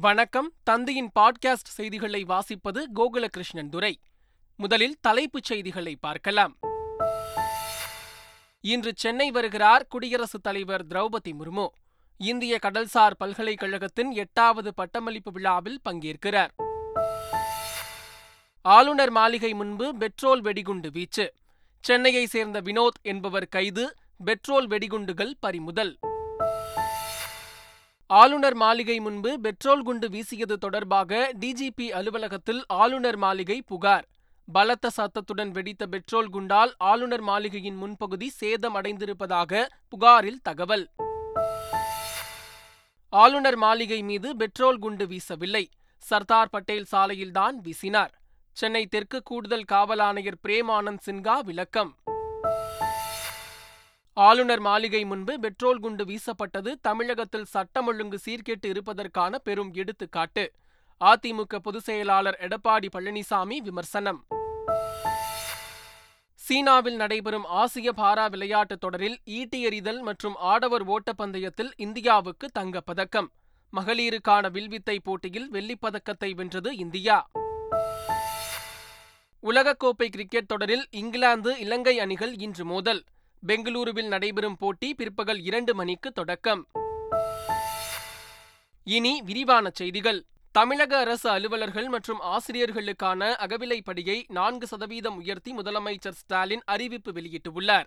வணக்கம். தந்தையின் பாட்காஸ்ட் செய்திகளை வாசிப்பது கோகுலகிருஷ்ணன் துரை. முதலில் தலைப்புச் செய்திகளை பார்க்கலாம். இன்று சென்னை வருகிறார் குடியரசுத் தலைவர் திரௌபதி முர்மு. இந்திய கடல்சார் பல்கலைக்கழகத்தின் எட்டாவது பட்டமளிப்பு விழாவில் பங்கேற்கிறார். ஆளுநர் மாளிகை முன்பு பெட்ரோல் வெடிகுண்டு வீச்சு. சென்னையை சேர்ந்த வினோத் என்பவர் கைது பெட்ரோல் வெடிகுண்டுகள் பறிமுதல். ஆளுநர் மாளிகை முன்பு பெட்ரோல் குண்டு வீசியது தொடர்பாக டிஜிபி அலுவலகத்தில் ஆளுநர் மாளிகை புகார். பலத்த சத்தத்துடன் வெடித்த பெட்ரோல் குண்டால் ஆளுநர் மாளிகையின் முன்பகுதி சேதம் அடைந்திருப்பதாக புகாரில் தகவல். ஆளுநர் மாளிகை மீது பெட்ரோல் குண்டு வீசவில்லை. சர்தார் பட்டேல் சாலையில்தான் வீசினார். சென்னை தெற்கு கூடுதல் காவல் ஆணையர் பிரேம் ஆனந்த் சின்ஹா விளக்கம். ஆளுநர் மாளிகை முன்பு பெட்ரோல் குண்டு வீசப்பட்டது தமிழகத்தில் சட்டம் ஒழுங்கு சீர்கேட்டு இருப்பதற்கான பெரும் எடுத்துக்காட்டு. அதிமுக பொதுச் செயலாளர் எடப்பாடி பழனிசாமி விமர்சனம். சீனாவில் நடைபெறும் ஆசிய பாரா விளையாட்டுத் தொடரில் ஈட்டி எறிதல் மற்றும் ஆடவர் ஓட்டப்பந்தயத்தில் இந்தியாவுக்கு தங்கப்பதக்கம். மகளிருக்கான வில்வித்தை போட்டியில் வெள்ளிப்பதக்கத்தை வென்றது இந்தியா. உலகக்கோப்பை கிரிக்கெட் தொடரில் இங்கிலாந்து இலங்கை அணிகள் இன்று மோதல். பெங்களூருவில் நடைபெறும் போட்டி பிற்பகல் இரண்டு மணிக்கு தொடக்கம். இனி விரிவான செய்திகள். தமிழக அரசு அலுவலர்கள் மற்றும் ஆசிரியர்களுக்கான அகவிலைப்படியை நான்கு சதவீதம் உயர்த்தி முதலமைச்சர் ஸ்டாலின் அறிவிப்பு வெளியிட்டுள்ளார்.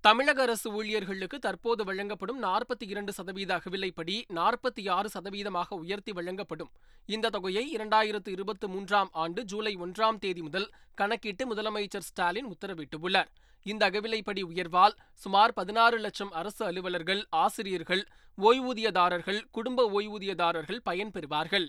தமிழக அரசு ஊழியர்களுக்கு தற்போது வழங்கப்படும் நாற்பத்தி இரண்டு சதவீத அகவிலைப்படி நாற்பத்தி ஆறு சதவீதமாக உயர்த்தி வழங்கப்படும். இந்த தொகையை இரண்டாயிரத்து இருபத்தி மூன்றாம் ஆண்டு ஜூலை ஒன்றாம் தேதி முதல் கணக்கிட்டு முதலமைச்சர் ஸ்டாலின் உத்தரவிட்டுள்ளார். இந்த அகவிலைப்படி உயர்வால் சுமார் பதினாறு லட்சம் அரசு அலுவலர்கள் ஆசிரியர்கள் ஓய்வூதியதாரர்கள் குடும்ப ஓய்வூதியதாரர்கள் பயன்பெறுவார்கள்.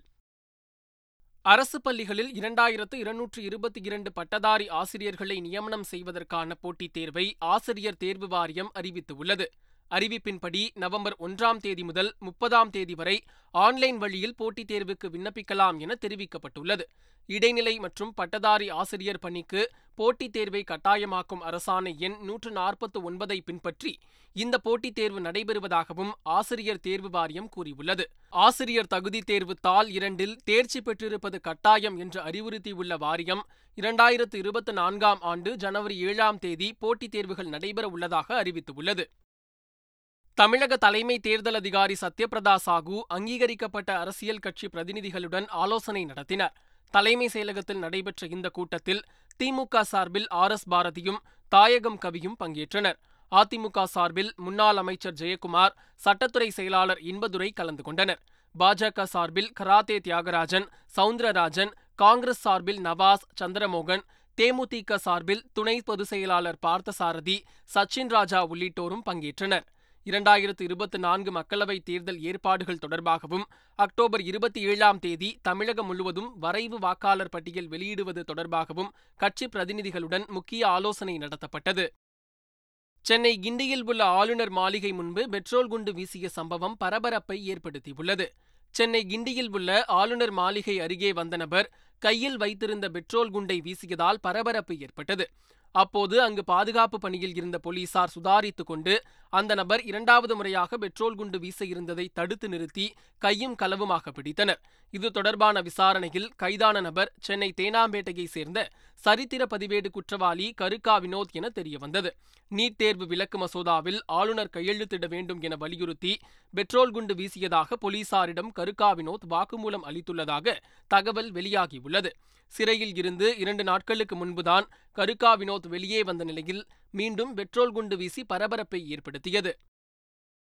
அரசு பள்ளிகளில் இரண்டாயிரத்து இருநூற்று இருபத்தி இரண்டு பட்டதாரி ஆசிரியர்களை நியமனம் செய்வதற்கான போட்டித் தேர்வை ஆசிரியர் தேர்வு வாரியம் அறிவித்துள்ளது. அறிவிப்பின்படி நவம்பர் ஒன்றாம் தேதி முதல் முப்பதாம் தேதி வரை ஆன்லைன் வழியில் போட்டித் தேர்வுக்கு விண்ணப்பிக்கலாம் என தெரிவிக்கப்பட்டுள்ளது. இடைநிலை மற்றும் பட்டதாரி ஆசிரியர் பணிக்கு போட்டித் தேர்வை கட்டாயமாக்கும் அரசாணை எண் நூற்று நாற்பத்து ஒன்பதை பின்பற்றி இந்த போட்டித் தேர்வு நடைபெறுவதாகவும் ஆசிரியர் தேர்வு வாரியம் கூறியுள்ளது. ஆசிரியர் தகுதி தேர்வு தாள் இரண்டில் தேர்ச்சி பெற்றிருப்பது கட்டாயம் என்று அறிவுறுத்தியுள்ள வாரியம் இரண்டாயிரத்து இருபத்தி நான்காம் ஆண்டு ஜனவரி ஏழாம் தேதி போட்டித் தேர்வுகள் நடைபெற உள்ளதாக அறிவித்துள்ளது. தமிழக தலைமை தேர்தல் அதிகாரி சத்யபிரதா சாகு அங்கீகரிக்கப்பட்ட அரசியல் கட்சி பிரதிநிதிகளுடன் ஆலோசனை நடத்தினார். தலைமை செயலகத்தில் நடைபெற்ற இந்த கூட்டத்தில் திமுக சார்பில் ஆர் எஸ் பாரதியும் தாயகம் கவியும் பங்கேற்றனர். அதிமுக சார்பில் முன்னாள் அமைச்சர் ஜெயக்குமார் சட்டத்துறை செயலாளர் இன்பதுரை கலந்து கொண்டனர். பாஜக சார்பில் கராத்தே தியாகராஜன் சவுந்தரராஜன் காங்கிரஸ் சார்பில் நவாஸ் சந்திரமோகன் தேமுதிக சார்பில் துணை பொதுச் செயலாளர் பார்த்தசாரதி சச்சின் ராஜா உள்ளிட்டோரும் பங்கேற்றனர். இரண்டாயிரத்து இருபத்தி நான்கு மக்களவைத் தேர்தல் ஏற்பாடுகள் தொடர்பாகவும் அக்டோபர் இருபத்தி ஏழாம் தேதி தமிழகம் முழுவதும் வரைவு வாக்காளர் பட்டியல் வெளியிடுவது தொடர்பாகவும் கட்சி பிரதிநிதிகளுடன் முக்கிய ஆலோசனை நடத்தப்பட்டது. சென்னை கிண்டியில் உள்ள ஆளுநர் மாளிகை முன்பு பெட்ரோல் குண்டு வீசிய சம்பவம் பரபரப்பை ஏற்படுத்தியுள்ளது. சென்னை கிண்டியில் உள்ள ஆளுநர் மாளிகை அருகே வந்த நபர் கையில் வைத்திருந்த பெட்ரோல் குண்டை வீசியதால் பரபரப்பு ஏற்பட்டது. அப்போது அங்கு பாதுகாப்பு பணியில் இருந்த போலீசார் சுதாரித்துக் கொண்டு அந்த நபர் இரண்டாவது முறையாக பெட்ரோல் குண்டு வீச இருந்ததை தடுத்து நிறுத்தி கையும் களவுமாக பிடித்தனர். இது தொடர்பான விசாரணையில் கைதான நபர் சென்னை தேனாம்பேட்டையை சேர்ந்த சரித்திர பதிவேடு குற்றவாளி கருக்கா வினோத் என தெரியவந்தது. நீட் தேர்வு விலக்கு மசோதாவில் ஆளுநர் கையெழுத்திட வேண்டும் என வலியுறுத்தி பெட்ரோல் குண்டு வீசியதாக போலீசாரிடம் கருக்கா வினோத் வாக்குமூலம் அளித்துள்ளதாக தகவல் வெளியாகியுள்ளது. சிறையில் இருந்து இரண்டு நாட்களுக்கு முன்புதான் கருக்கா வினோத் வெளியே வந்த நிலையில் மீண்டும் பெட்ரோல் குண்டு வீசி பரபரப்பை ஏற்படுத்தியது.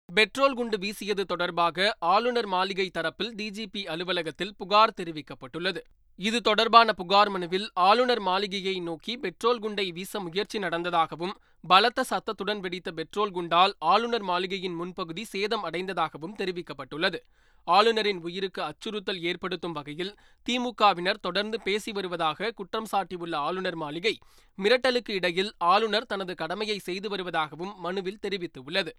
பெட்ரோல் குண்டு வீசியது தொடர்பாக ஆளுநர் மாளிகை தரப்பில் டிஜிபி அலுவலகத்தில் புகார் தெரிவிக்கப்பட்டுள்ளது. இது தொடர்பான புகார் மனுவில் ஆளுநர் மாளிகையை நோக்கி பெட்ரோல் குண்டை வீச முயற்சி நடந்ததாகவும் பலத்த சத்தத்துடன் வெடித்த பெட்ரோல் குண்டால் ஆளுநர் மாளிகையின் முன்பகுதி சேதம் அடைந்ததாகவும் தெரிவிக்கப்பட்டுள்ளது. ஆளுநரின் உயிருக்கு அச்சுறுத்தல் ஏற்படுத்தும் வகையில் திமுகவினர் தொடர்ந்து பேசி வருவதாக குற்றம் சாட்டியுள்ள ஆளுநர் மாளிகை மிரட்டலுக்கு இடையில் ஆளுநர் தனது கடமையை செய்து வருவதாகவும் மனுவில் தெரிவித்துள்ளது.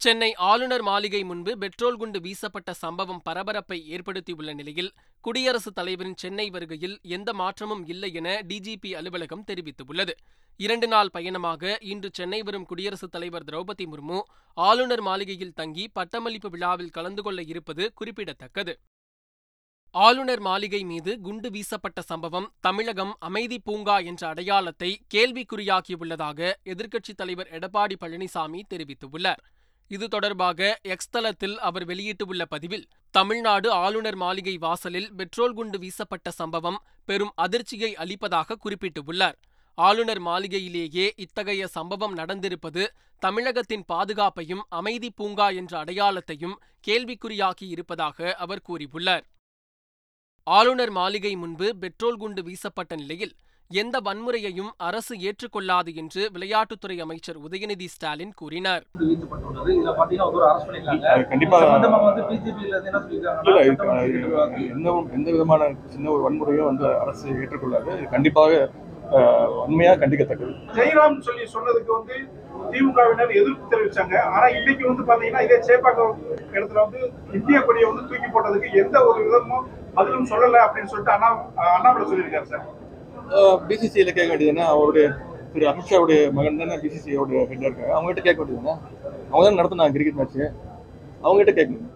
சென்னை ஆளுநர் மாளிகை முன்பு பெட்ரோல் குண்டு வீசப்பட்ட சம்பவம் பரபரப்பை ஏற்படுத்தியுள்ள நிலையில் குடியரசுத் தலைவரின் சென்னை வருகையில் எந்த மாற்றமும் இல்லை என டிஜிபி அலுவலகம் தெரிவித்துள்ளது. இரண்டு நாள் பயணமாக இன்று சென்னை வரும் குடியரசுத் தலைவர் திரௌபதி முர்மு ஆளுநர் மாளிகையில் தங்கி பட்டமளிப்பு விழாவில் கலந்து கொள்ள இருப்பது குறிப்பிடத்தக்கது. ஆளுநர் மாளிகை மீது குண்டு வீசப்பட்ட சம்பவம் தமிழகம் அமைதி பூங்கா என்ற அடையாளத்தை கேள்விக்குறியாக்கியுள்ளதாக எதிர்க்கட்சித் தலைவர் எடப்பாடி பழனிசாமி தெரிவித்துள்ளார். இது தொடர்பாக எக்ஸ் தளத்தில் அவர் வெளியிட்டுள்ள பதிவில் தமிழ்நாடு ஆளுநர் மாளிகை வாசலில் பெட்ரோல் குண்டு வீசப்பட்ட சம்பவம் பெரும் அதிர்ச்சியை அளிப்பதாக குறிப்பிட்டுள்ளார். ஆளுநர் மாளிகையிலேயே இத்தகைய சம்பவம் நடந்திருப்பது தமிழகத்தின் பாதுகாப்பையும் அமைதி பூங்கா என்ற அடையாளத்தையும் கேள்விக்குறியாக்கி இருப்பதாக அவர் கூறியுள்ளார். ஆளுநர் மாளிகை முன்பு பெட்ரோல் குண்டு வீசப்பட்ட நிலையில் எந்த வன்முறையையும் அரசு ஏற்றுக்கொள்ளாது என்று விளையாட்டுத்துறை அமைச்சர் உதயநிதி ஸ்டாலின் கூறினார். எந்த விதமான சின்ன ஒரு வன்முறையும் வந்து அரசு ஏற்றுக்கொள்ளாது. இது கண்டிப்பாக வன்மையாக கண்டிக்கத்தக்கது. ஜெயராம் சொல்லி சொன்னதுக்கு வந்து திமுகவினர் எதிர்ப்பு தெரிவிச்சாங்க. ஆனா இன்னைக்கு வந்து பாத்தீங்கன்னா இதே சேப்பாக்கம் இடத்துல வந்து இந்திய கொடியை வந்து தூக்கி போட்டதுக்கு எந்த ஒரு விதமும் பதிலும் சொல்லல அப்படின்னு சொல்லிட்டு அண்ணா அண்ணாமலை சொல்லியிருக்காரு சார். பிசிசியில் கேட்க வேண்டியதுன்னா அவருடைய திரு அமித்ஷாவுடைய மகன் தானே? பிசிசியோடைய ஹெட்டாக இருக்காங்க அவங்ககிட்ட கேட்க வேண்டியதுன்னா அவங்க தான் நடத்தினாங்க கிரிக்கெட் மேட்ச்சு அவங்ககிட்ட கேட்கணும்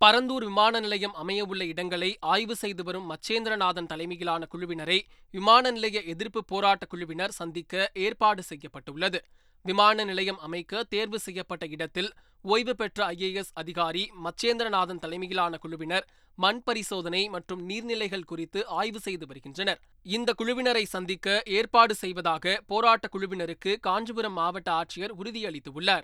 பரந்தூர் விமான நிலையம் அமையவுள்ள இடங்களை ஆய்வு செய்து வரும் மச்சேந்திரநாதன் தலைமையிலான குழுவினரை விமான நிலைய எதிர்ப்பு போராட்ட குழுவினர் சந்திக்க ஏற்பாடு செய்யப்பட்டுள்ளது. விமான நிலையம் அமைக்க தேர்வு செய்யப்பட்ட இடத்தில் ஓய்வு பெற்ற ஐஏஎஸ் அதிகாரி மச்சேந்திரநாதன் தலைமையிலான குழுவினர் மண் பரிசோதனை மற்றும் நீர்நிலைகள் குறித்து ஆய்வு செய்து வருகின்றனர். இந்த குழுவினரை சந்திக்க ஏற்பாடு செய்வதாக போராட்ட குழுவினருக்கு காஞ்சிபுரம் மாவட்ட ஆட்சியர் உறுதியளித்துள்ளார்.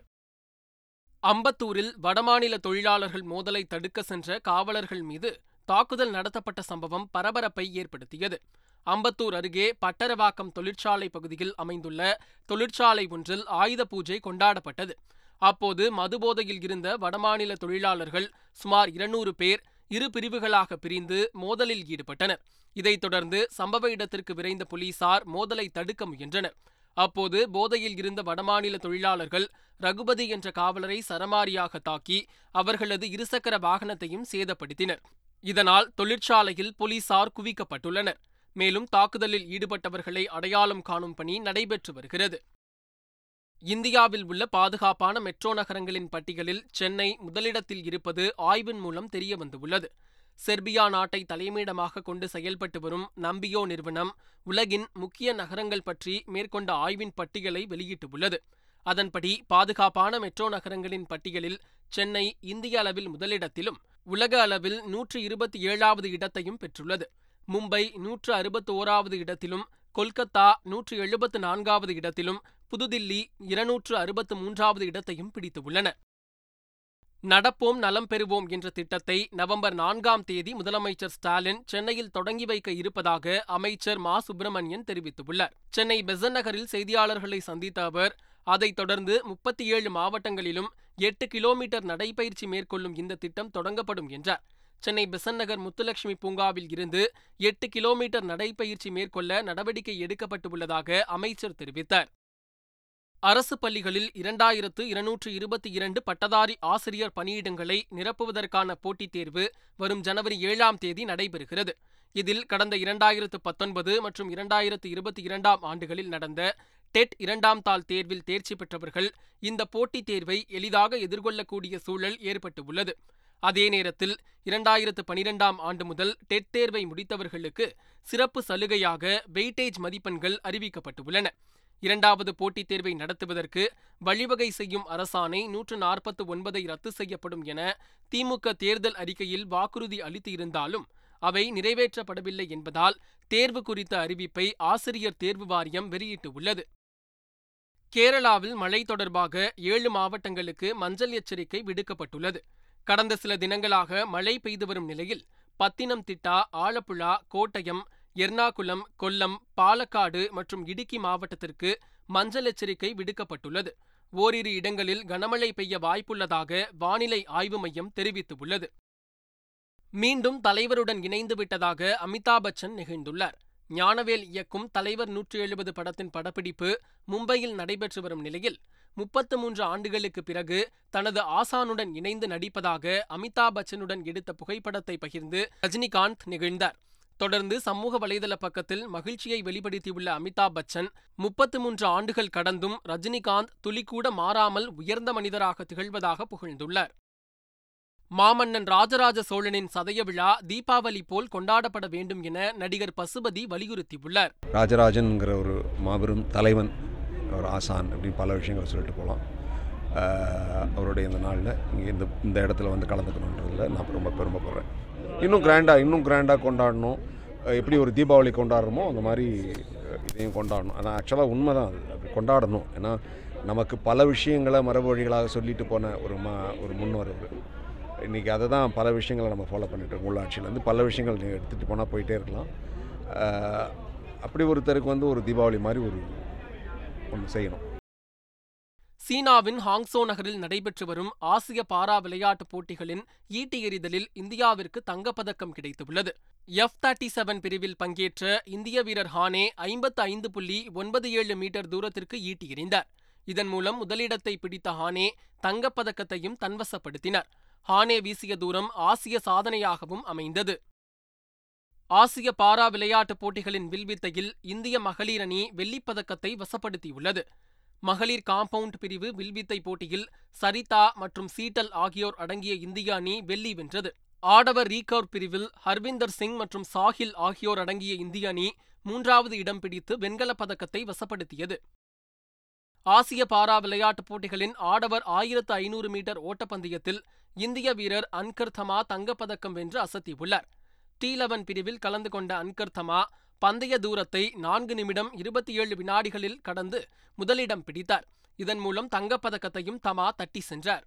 அம்பத்தூரில் வடமாநில தொழிலாளர்கள் மோதலை தடுக்க சென்ற காவலர்கள் மீது தாக்குதல் நடத்தப்பட்ட சம்பவம் பரபரப்பை ஏற்படுத்தியது. அம்பத்தூர் அருகே பட்டரவாக்கம் தொழிற்சாலை பகுதியில் அமைந்துள்ள தொழிற்சாலை ஒன்றில் ஆயுத பூஜை கொண்டாடப்பட்டது. அப்போது மதுபோதையில் இருந்த வடமாநில தொழிலாளர்கள் சுமார் இருநூறு பேர் இரு பிரிவுகளாக பிரிந்து மோதலில் ஈடுபட்டனர். இதைத் தொடர்ந்து சம்பவ இடத்திற்கு விரைந்த போலீசார் மோதலை தடுக்க முயன்றனர். அப்போது போதையில் இருந்த வடமாநில தொழிலாளர்கள் ரகுபதி என்ற காவலரை சரமாரியாக தாக்கி அவர்களது இருசக்கர வாகனத்தையும் சேதப்படுத்தினர். இதனால் தொழிற்சாலையில் போலீசார் குவிக்கப்பட்டுள்ளனர். மேலும் தாக்குதலில் ஈடுபட்டவர்களை அடையாளம் காணும் பணி நடைபெற்று வருகிறது. இந்தியாவில் உள்ள பாதுகாப்பான மெட்ரோ நகரங்களின் பட்டியலில் சென்னை முதலிடத்தில் இருப்பது ஆய்வின் மூலம் தெரியவந்துள்ளது செர்பியா நாட்டை தலைமையிடமாக கொண்டு செயல்பட்டு வரும் நம்பியோ நிறுவனம் உலகின் முக்கிய நகரங்கள் பற்றி மேற்கொண்ட ஆய்வின் பட்டியலை வெளியிட்டுள்ளது. அதன்படி பாதுகாப்பான மெட்ரோ நகரங்களின் பட்டியலில் சென்னை இந்திய அளவில் முதலிடத்திலும் உலக அளவில் நூற்று இருபத்தி ஏழாவது இடத்தையும் பெற்றுள்ளது. மும்பை நூற்று அறுபத்தோராவது இடத்திலும் கொல்கத்தா நூற்று எழுபத்து நான்காவது இடத்திலும் புதுதில்லி இருநூற்று அறுபத்து மூன்றாவது இடத்தையும் பிடித்துள்ளன நடப்போம் நலம் பெறுவோம் என்ற திட்டத்தை நவம்பர் நான்காம் தேதி முதலமைச்சர் ஸ்டாலின் சென்னையில் தொடங்கி வைக்க இருப்பதாக அமைச்சர் மா. சுப்பிரமணியன் தெரிவித்துள்ளார். சென்னை பெசன் நகரில் செய்தியாளர்களை சந்தித்த அவர் அதைத் தொடர்ந்து முப்பத்தி ஏழு மாவட்டங்களிலும் எட்டு கிலோமீட்டர் நடைபயிற்சி மேற்கொள்ளும் இந்த திட்டம் தொடங்கப்படும் என்றார். சென்னை பெசன் நகர் முத்துலட்சுமி பூங்காவில் இருந்து எட்டு கிலோமீட்டர் நடைபயிற்சி மேற்கொள்ள நடவடிக்கை எடுக்கப்பட்டுள்ளதாக அமைச்சர் தெரிவித்தார். அரசு பள்ளிகளில் இரண்டாயிரத்து இருநூற்று இருபத்தி இரண்டு பட்டதாரி ஆசிரியர் பணியிடங்களை நிரப்புவதற்கான போட்டித் தேர்வு வரும் ஜனவரி ஏழாம் தேதி நடைபெறுகிறது. இதில் கடந்த இரண்டாயிரத்து பத்தொன்பது மற்றும் இரண்டாயிரத்து இருபத்தி இரண்டாம் ஆண்டுகளில் நடந்த டெட் இரண்டாம் தாள் தேர்வில் தேர்ச்சி பெற்றவர்கள் இந்த போட்டித் தேர்வை எளிதாக எதிர்கொள்ளக்கூடிய சூழல் ஏற்பட்டுள்ளது. அதே நேரத்தில் இரண்டாயிரத்து பனிரெண்டாம் ஆண்டு முதல் டெட் தேர்வை முடித்தவர்களுக்கு சிறப்பு சலுகையாக வெயிட்டேஜ் மதிப்பெண்கள் அறிவிக்கப்பட்டுள்ளன. இரண்டாவது போட்டித் தேர்வை நடத்துவதற்கு வழிவகை செய்யும் அரசாணை நூற்று நாற்பத்து ஒன்பதை ரத்து செய்யப்படும் என திமுக தேர்தல் அறிக்கையில் வாக்குறுதி அளித்திருந்தாலும் அவை நிறைவேற்றப்படவில்லை என்பதால் தேர்வு குறித்த அறிவிப்பை ஆசிரியர் தேர்வு வாரியம் வெளியிட்டுள்ளது. கேரளாவில் மழை தொடர்பாக ஏழு மாவட்டங்களுக்கு மஞ்சள் எச்சரிக்கை விடுக்கப்பட்டுள்ளது. கடந்த சில தினங்களாக மழை பெய்து வரும் நிலையில் பத்தினம்திட்டா ஆலப்புழா கோட்டயம் எர்ணாகுளம் கொல்லம் பாலக்காடு மற்றும் இடுக்கி மாவட்டத்திற்கு மஞ்சள் எச்சரிக்கை விடுக்கப்பட்டுள்ளது. ஓரிரு இடங்களில் கனமழை பெய்ய வாய்ப்புள்ளதாக வானிலை ஆய்வு மையம் தெரிவித்துள்ளது. மீண்டும் தலைவருடன் இணைந்து விட்டதாக அமிதாப் பச்சன் நெகிழ்ந்துள்ளார். ஞானவேல் இயக்கும் தலைவர் நூற்றி எழுபது படத்தின் படப்பிடிப்பு மும்பையில் நடைபெற்று வரும் நிலையில் முப்பத்து மூன்று ஆண்டுகளுக்கு பிறகு தனது ஆசானுடன் இணைந்து நடிப்பதாக அமிதாப் பச்சனுடன் எடுத்த புகைப்படத்தை பகிர்ந்து ரஜினிகாந்த் நிகழ்ந்தார். தொடர்ந்து சமூக வலைதள பக்கத்தில் மகிழ்ச்சியை வெளிப்படுத்தியுள்ள அமிதாப் பச்சன் முப்பத்து மூன்று ஆண்டுகள் கடந்தும் ரஜினிகாந்த் துளிக்கூட மாறாமல் உயர்ந்த மனிதராக திகழ்வதாக புகழ்ந்துள்ளார். மாமன்னன் ராஜராஜ சோழனின் சதய விழா தீபாவளி போல் கொண்டாடப்பட வேண்டும் என நடிகர் பசுபதி வலியுறுத்தியுள்ளார். ராஜராஜன்கிற ஒரு மாபெரும் தலைவன் ஒரு ஆசான் அப்படின்னு பல விஷயங்களை சொல்லிட்டு போகலாம். அவருடைய இந்த நாளில் இங்கே இந்த இந்த இடத்துல வந்து கலந்துக்கணுன்றதில் நான் ரொம்ப பெருமைப்படுறேன். இன்னும் கிராண்டாக இன்னும் கிராண்டாக கொண்டாடணும். எப்படி ஒரு தீபாவளி கொண்டாடுறோமோ அந்த மாதிரி இதையும் கொண்டாடணும். ஆனால் ஆக்சுவலாக உண்மை தான் அது. அப்படி கொண்டாடணும். ஏன்னா நமக்கு பல விஷயங்களை மரபு வழிகளாக சொல்லிட்டு போன ஒரு மா ஒரு முன்னோர் இன்றைக்கி அதை தான் பல விஷயங்களை நம்ம ஃபாலோ பண்ணிட்டுருக்கோம் உள்ளாட்சியிலேருந்து பல விஷயங்கள் நீங்கள் எடுத்துகிட்டு போனால் போயிட்டே இருக்கலாம். அப்படி ஒருத்தருக்கு வந்து ஒரு தீபாவளி மாதிரி ஒரு ஒன்று செய்யணும். சீனாவின் ஹாங்ஸோ நகரில் நடைபெற்று வரும் ஆசிய பாரா விளையாட்டுப் போட்டிகளின் ஈட்டி எறிதலில் இந்தியாவிற்கு தங்கப்பதக்கம் கிடைத்துள்ளது. எஃப் தேர்ட்டி செவன் பிரிவில் பங்கேற்ற இந்திய வீரர் ஹானே ஐம்பத்து ஐந்து புள்ளி ஒன்பது ஏழு மீட்டர் தூரத்திற்கு ஈட்டி எறிந்தார். இதன் மூலம் முதலிடத்தை பிடித்த ஹானே தங்கப்பதக்கத்தையும் தன்வசப்படுத்தினர். ஹானே வீசிய தூரம் ஆசிய சாதனையாகவும் அமைந்தது. ஆசிய பாரா விளையாட்டுப் போட்டிகளின் வில்வித்தையில் இந்திய மகளிர் அணி வெள்ளிப்பதக்கத்தை வசப்படுத்தியுள்ளது. மகளிர் காம்பவுண்ட் பிரிவு வில்வித்தை போட்டியில் சரிதா மற்றும் சீட்டல் ஆகியோர் அடங்கிய இந்திய அணி வெள்ளி வென்றது. ஆடவர் ரீகர்வ் பிரிவில் ஹர்விந்தர் சிங் மற்றும் சாஹில் ஆகியோர் அடங்கிய இந்திய அணி மூன்றாவது இடம் பிடித்து வெண்கலப் பதக்கத்தை வசப்படுத்தியது. ஆசிய பாரா விளையாட்டுப் போட்டிகளின் ஆடவர் ஆயிரத்து ஐநூறு மீட்டர் ஓட்டப்பந்தயத்தில் இந்திய வீரர் அன்கர் தமா தங்கப்பதக்கம் வென்று அசத்தியுள்ளார். டி லெவன் பிரிவில் கலந்து கொண்ட அன்கர் தமா பந்தய தூரத்தை நான்கு நிமிடம் இருபத்தி ஏழு வினாடிகளில் கடந்து முதலிடம் பிடித்தார். இதன் மூலம் தங்கப்பதக்கத்தையும் தமா தட்டி சென்றார்.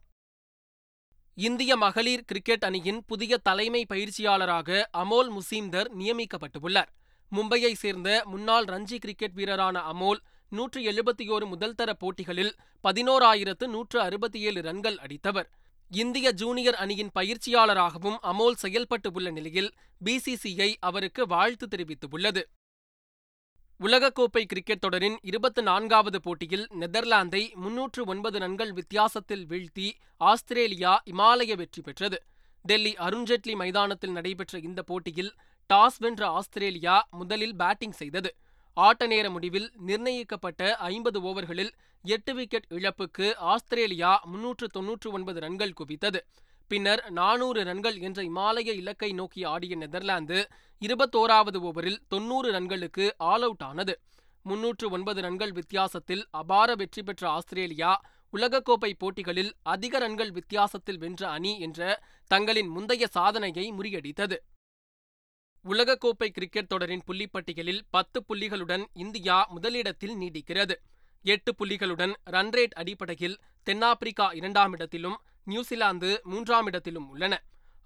இந்திய மகளிர் கிரிக்கெட் அணியின் புதிய தலைமை பயிற்சியாளராக அமோல் முசீம்தர் நியமிக்கப்பட்டுள்ளார். மும்பையை சேர்ந்த முன்னாள் ரஞ்சி கிரிக்கெட் வீரரான அமோல் நூற்று எழுபத்தி ஓரு முதல்தர போட்டிகளில் பதினோராயிரத்து நூற்று அறுபத்தி ஏழு ரன்கள் அடித்தவர். இந்திய ஜூனியர் அணியின் பயிற்சியாளராகவும் அமோல் செயல்பட்டு உள்ள நிலையில் பிசிசிஐ அவருக்கு வாழ்த்து தெரிவித்துள்ளது. உலகக்கோப்பை கிரிக்கெட் தொடரின் இருபத்து நான்காவது போட்டியில் நெதர்லாந்தை முன்னூற்று ஒன்பது ரன்கள் வித்தியாசத்தில் வீழ்த்தி ஆஸ்திரேலியா இமாலய வெற்றி பெற்றது. டெல்லி அருண்ஜேட்லி மைதானத்தில் நடைபெற்ற இந்த போட்டியில் டாஸ் வென்ற ஆஸ்திரேலியா முதலில் பேட்டிங் செய்தது. ஆட்ட நேர முடிவில் நிர்ணயிக்கப்பட்ட ஐம்பது ஓவர்களில் எட்டு விக்கெட் இழப்புக்கு ஆஸ்திரேலியா முன்னூற்று தொன்னூற்று ஒன்பது ரன்கள் குவித்தது. பின்னர் நானூறு ரன்கள் என்ற இமாலய இலக்கை நோக்கி ஆடிய நெதர்லாந்து இருபத்தோராவது ஓவரில் தொன்னூறு ரன்களுக்கு ஆல் அவுட் ஆனது. முன்னூற்று ஒன்பது ரன்கள் வித்தியாசத்தில் அபார வெற்றி பெற்ற ஆஸ்திரேலியா உலகக்கோப்பை போட்டிகளில் அதிக ரன்கள் வித்தியாசத்தில் வென்ற அணி என்ற தங்களின் முந்தைய சாதனையை முறியடித்தது. உலகக்கோப்பை கிரிக்கெட் தொடரின் புள்ளிப்பட்டியலில் பத்து புள்ளிகளுடன் இந்தியா முதலிடத்தில் நீடிக்கிறது. எட்டு புள்ளிகளுடன் ரன்ரேட் அடிப்படையில் தென்னாப்பிரிக்கா இரண்டாம் இடத்திலும் நியூசிலாந்து மூன்றாம் இடத்திலும் உள்ளன.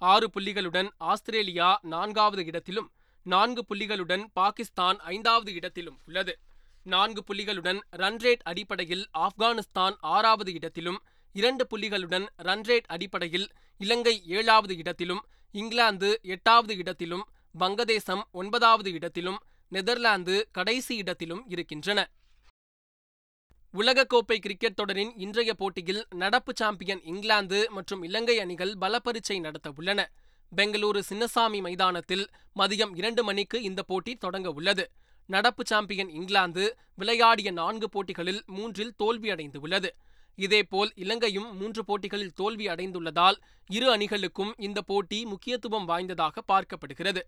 ஆறு புள்ளிகளுடன் ஆஸ்திரேலியா நான்காவது இடத்திலும் நான்கு புள்ளிகளுடன் பாகிஸ்தான் ஐந்தாவது இடத்திலும் உள்ளது. நான்கு புள்ளிகளுடன் ரன்ரேட் அடிப்படையில் ஆப்கானிஸ்தான் ஆறாவது இடத்திலும் இரண்டு புள்ளிகளுடன் ரன்ரேட் அடிப்படையில் இலங்கை ஏழாவது இடத்திலும் இங்கிலாந்து எட்டாவது இடத்திலும் வங்கதேசம் ஒன்பதாவது இடத்திலும் நெதர்லாந்து கடைசி இடத்திலும் இருக்கின்றன. உலகக்கோப்பை கிரிக்கெட் தொடரின் இன்றைய போட்டியில் நடப்பு சாம்பியன் இங்கிலாந்து மற்றும் இலங்கை அணிகள் பலப்பரீட்சை நடத்த உள்ளன. பெங்களூரு சின்னசாமி மைதானத்தில் மதியம் இரண்டு மணிக்கு இந்த போட்டி தொடங்க உள்ளது. நடப்பு சாம்பியன் இங்கிலாந்து விளையாடிய நான்கு போட்டிகளில் மூன்றில் தோல்வியடைந்து உள்ளது. இதேபோல் இலங்கையும் மூன்று போட்டிகளில் தோல்வி அடைந்துள்ளதால் இரு அணிகளுக்கும் இந்த போட்டி முக்கியத்துவம் வாய்ந்ததாக பார்க்கப்படுகிறது.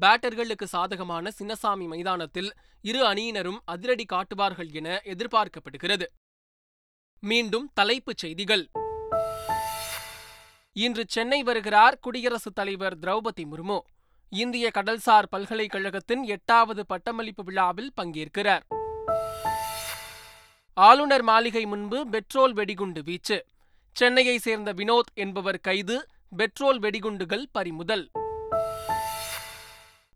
பேட்டர்களுக்கு சாதகமான சின்னசாமி மைதானத்தில் இரு அணியினரும் அதிரடி காட்டுவார்கள் என எதிர்பார்க்கப்படுகிறது. மீண்டும் தலைப்புச் செய்திகள். இன்று சென்னை வருகிறார் குடியரசுத் தலைவர் திரௌபதி முர்மு. இந்திய கடல்சார் பல்கலைக்கழகத்தின் எட்டாவது பட்டமளிப்பு விழாவில் பங்கேற்கிறார். ஆளுநர் மாளிகை முன்பு பெட்ரோல் வெடிகுண்டு வீச்சு. சென்னையை சேர்ந்த வினோத் என்பவர் கைது பெட்ரோல் வெடிகுண்டுகள் பறிமுதல்.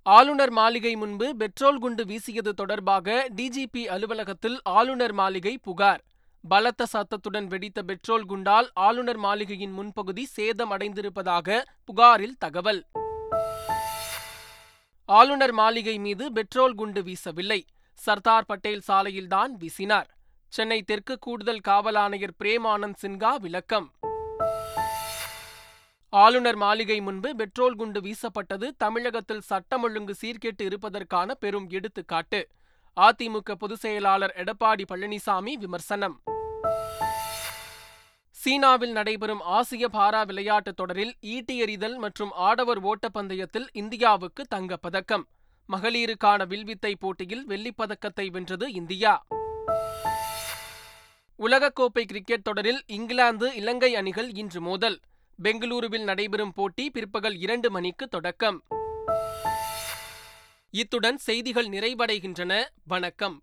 ஆளுநர் மாளிகை முன்பு பெட்ரோல் குண்டு வீசியது தொடர்பாக டிஜிபி அலுவலகத்தில் ஆளுநர் மாளிகை புகார். பலத்த சத்தத்துடன் வெடித்த பெட்ரோல் குண்டால் ஆளுநர் மாளிகையின் முன்பகுதி சேதம் அடைந்திருப்பதாக புகாரில் தகவல். ஆளுநர் மாளிகை மீது பெட்ரோல் குண்டு வீசவில்லை. சர்தார் பட்டேல் சாலையில்தான் வீசினார். சென்னை தெற்கு கூடுதல் காவல் ஆணையர் பிரேம் ஆனந்த் சின்ஹா விளக்கம். ஆளுநர் மாளிகை முன்பு பெட்ரோல் குண்டு வீசப்பட்டது தமிழகத்தில் சட்டம் ஒழுங்கு சீர்கேட்டு இருப்பதற்கான பெரும் எடுத்துக்காட்டு. அதிமுக பொதுச் செயலாளர் எடப்பாடி பழனிசாமி விமர்சனம். சீனாவில் நடைபெறும் ஆசிய பாரா விளையாட்டுத் தொடரில் ஈட்டி எறிதல் மற்றும் ஆடவர் ஓட்டப்பந்தயத்தில் இந்தியாவுக்கு தங்கப்பதக்கம். மகளிருக்கான வில்வித்தை போட்டியில் வெள்ளிப்பதக்கத்தை வென்றது இந்தியா. உலகக்கோப்பை கிரிக்கெட் தொடரில் இங்கிலாந்து இலங்கை அணிகள் இன்று மோதல். பெங்களூருவில் நடைபெறும் போட்டி பிற்பகல் இரண்டு மணிக்கு தொடக்கம். இத்துடன் செய்திகள் நிறைவடைகின்றன. வணக்கம்.